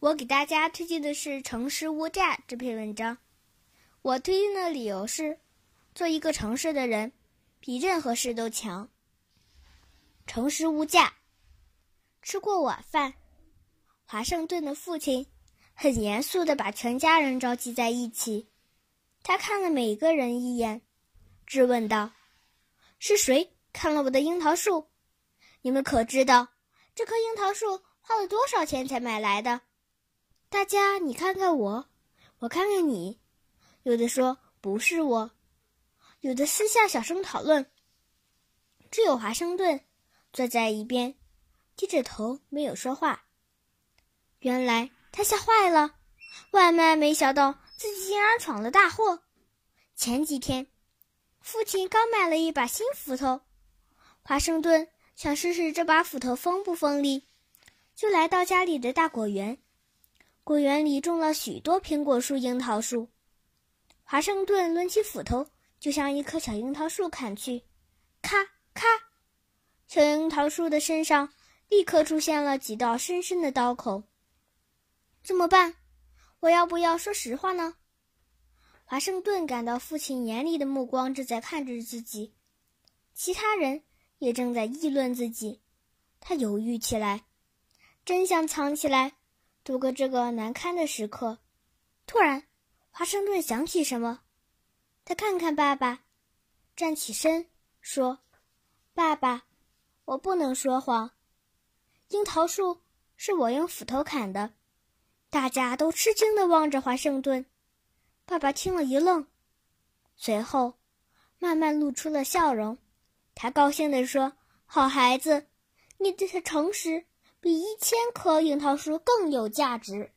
我给大家推荐的是《诚实无价》这篇文章。我推荐的理由是，做一个诚实的人，比任何事都强。诚实无价。吃过晚饭，华盛顿的父亲很严肃地把全家人召集在一起。他看了每个人一眼，质问道：“是谁看了我的樱桃树？你们可知道这棵樱桃树花了多少钱才买来的？”大家，你看看我，我看看你，有的说不是我，有的私下小声讨论。只有华盛顿坐在一边，低着头没有说话。原来他吓坏了，万万没想到自己竟然闯了大祸。前几天，父亲刚买了一把新斧头，华盛顿想试试这把斧头锋不锋利，就来到家里的大果园。果园里种了许多苹果树、樱桃树。华盛顿抡起斧头，就向一棵小樱桃树砍去，咔咔，小樱桃树的身上立刻出现了几道深深的刀口。怎么办？我要不要说实话呢？华盛顿感到父亲严厉的目光正在看着自己，其他人也正在议论自己。他犹豫起来，真想藏起来。度过这个难堪的时刻，突然，华盛顿想起什么，他看看爸爸，站起身说：“爸爸，我不能说谎。樱桃树是我用斧头砍的。”大家都吃惊地望着华盛顿。爸爸听了一愣，随后慢慢露出了笑容。他高兴地说：“好孩子，你的诚实。”比一千棵樱桃树更有价值。